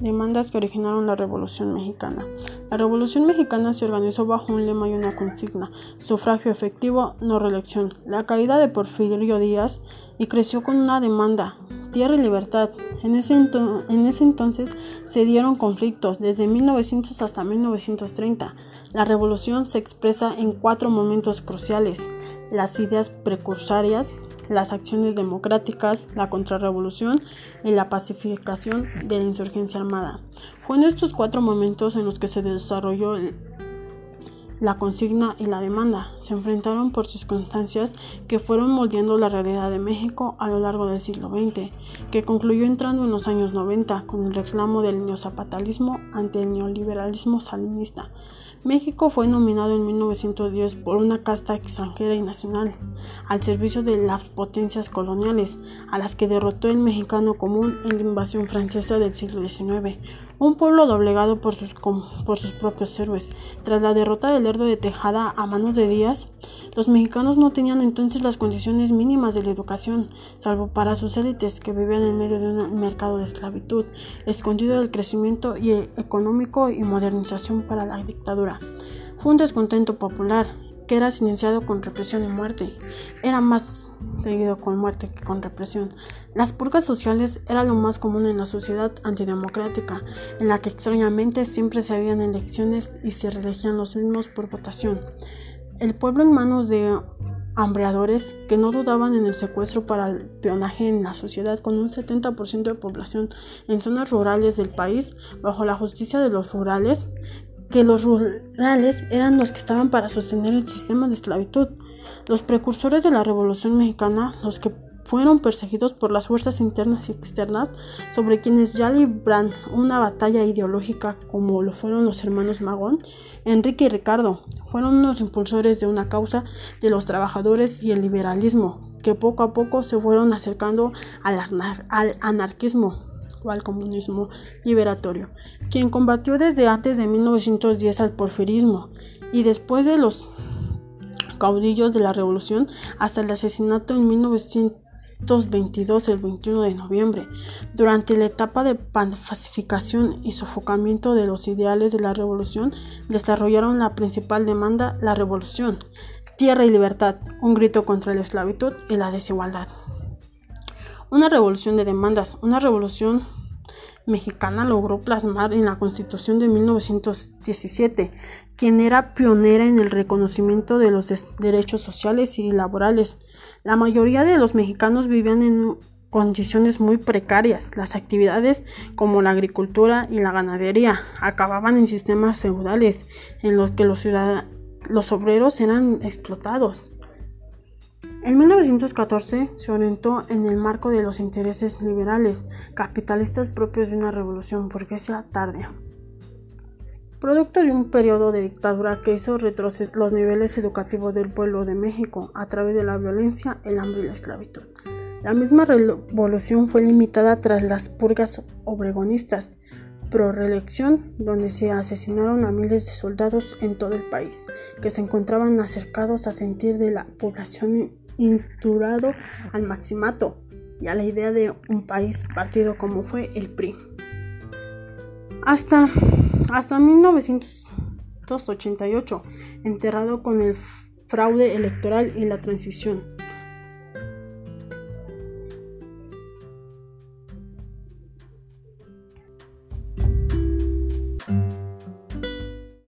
Demandas que originaron la Revolución Mexicana. La Revolución Mexicana se organizó bajo un lema y una consigna, sufragio efectivo, no reelección. La caída de Porfirio Díaz y creció con una demanda, tierra y libertad. En ese, en ese entonces se dieron conflictos desde 1900 hasta 1930. La revolución se expresa en cuatro momentos cruciales, las ideas precursorias, las acciones democráticas, la contrarrevolución y la pacificación de la insurgencia armada. Fue en estos cuatro momentos en los que se desarrolló la consigna y la demanda. Se enfrentaron por circunstancias que fueron moldeando la realidad de México a lo largo del siglo XX, que concluyó entrando en los años 90 con el reclamo del neozapatalismo ante el neoliberalismo salinista. México fue nominado en 1910 por una casta extranjera y nacional, al servicio de las potencias coloniales, a las que derrotó el mexicano común en la invasión francesa del siglo XIX, un pueblo doblegado por sus, por sus propios héroes. Tras la derrota del Lerdo de Tejada a manos de Díaz, los mexicanos no tenían entonces las condiciones mínimas de la educación, salvo para sus élites que vivían en medio de un mercado de esclavitud, escondido del crecimiento y económico y modernización para la dictadura. Fue un descontento popular, que era silenciado con represión y muerte. Era más seguido con muerte que con represión. Las purgas sociales era lo más común en la sociedad antidemocrática, en la que extrañamente siempre se habían elecciones y se reelegían los mismos por votación. El pueblo en manos de hambreadores que no dudaban en el secuestro para el peonaje en la sociedad con un 70% de población en zonas rurales del país bajo la justicia de los rurales que los rurales eran los que estaban para sostener el sistema de esclavitud. Los precursores de la Revolución Mexicana, los que fueron perseguidos por las fuerzas internas y externas, sobre quienes ya libran una batalla ideológica como lo fueron los hermanos Magón, Enrique y Ricardo, fueron unos impulsores de una causa de los trabajadores y el liberalismo, que poco a poco se fueron acercando al, al anarquismo al comunismo liberatorio, quien combatió desde antes de 1910 al porfirismo y después de los caudillos de la revolución hasta el asesinato en 1922 el 21 de noviembre. Durante la etapa de pacificación y sofocamiento de los ideales de la revolución, desarrollaron la principal demanda, la revolución, tierra y libertad, un grito contra la esclavitud y la desigualdad. Una revolución de demandas, una revolución mexicana logró plasmar en la Constitución de 1917, quien era pionera en el reconocimiento de los derechos sociales y laborales. La mayoría de los mexicanos vivían en condiciones muy precarias. Las actividades como la agricultura y la ganadería acababan en sistemas feudales en los que los, los obreros eran explotados. En 1914 se orientó en el marco de los intereses liberales capitalistas propios de una revolución burguesa tardía, producto de un periodo de dictadura que hizo retroceder los niveles educativos del pueblo de México a través de la violencia, el hambre y la esclavitud. La misma revolución fue limitada tras las purgas obregonistas pro reelección, donde se asesinaron a miles de soldados en todo el país, que se encontraban acercados a sentir de la población instaurado al maximato y a la idea de un país partido como fue el PRI. Hasta, hasta 1988, enterrado con el fraude electoral y la transición.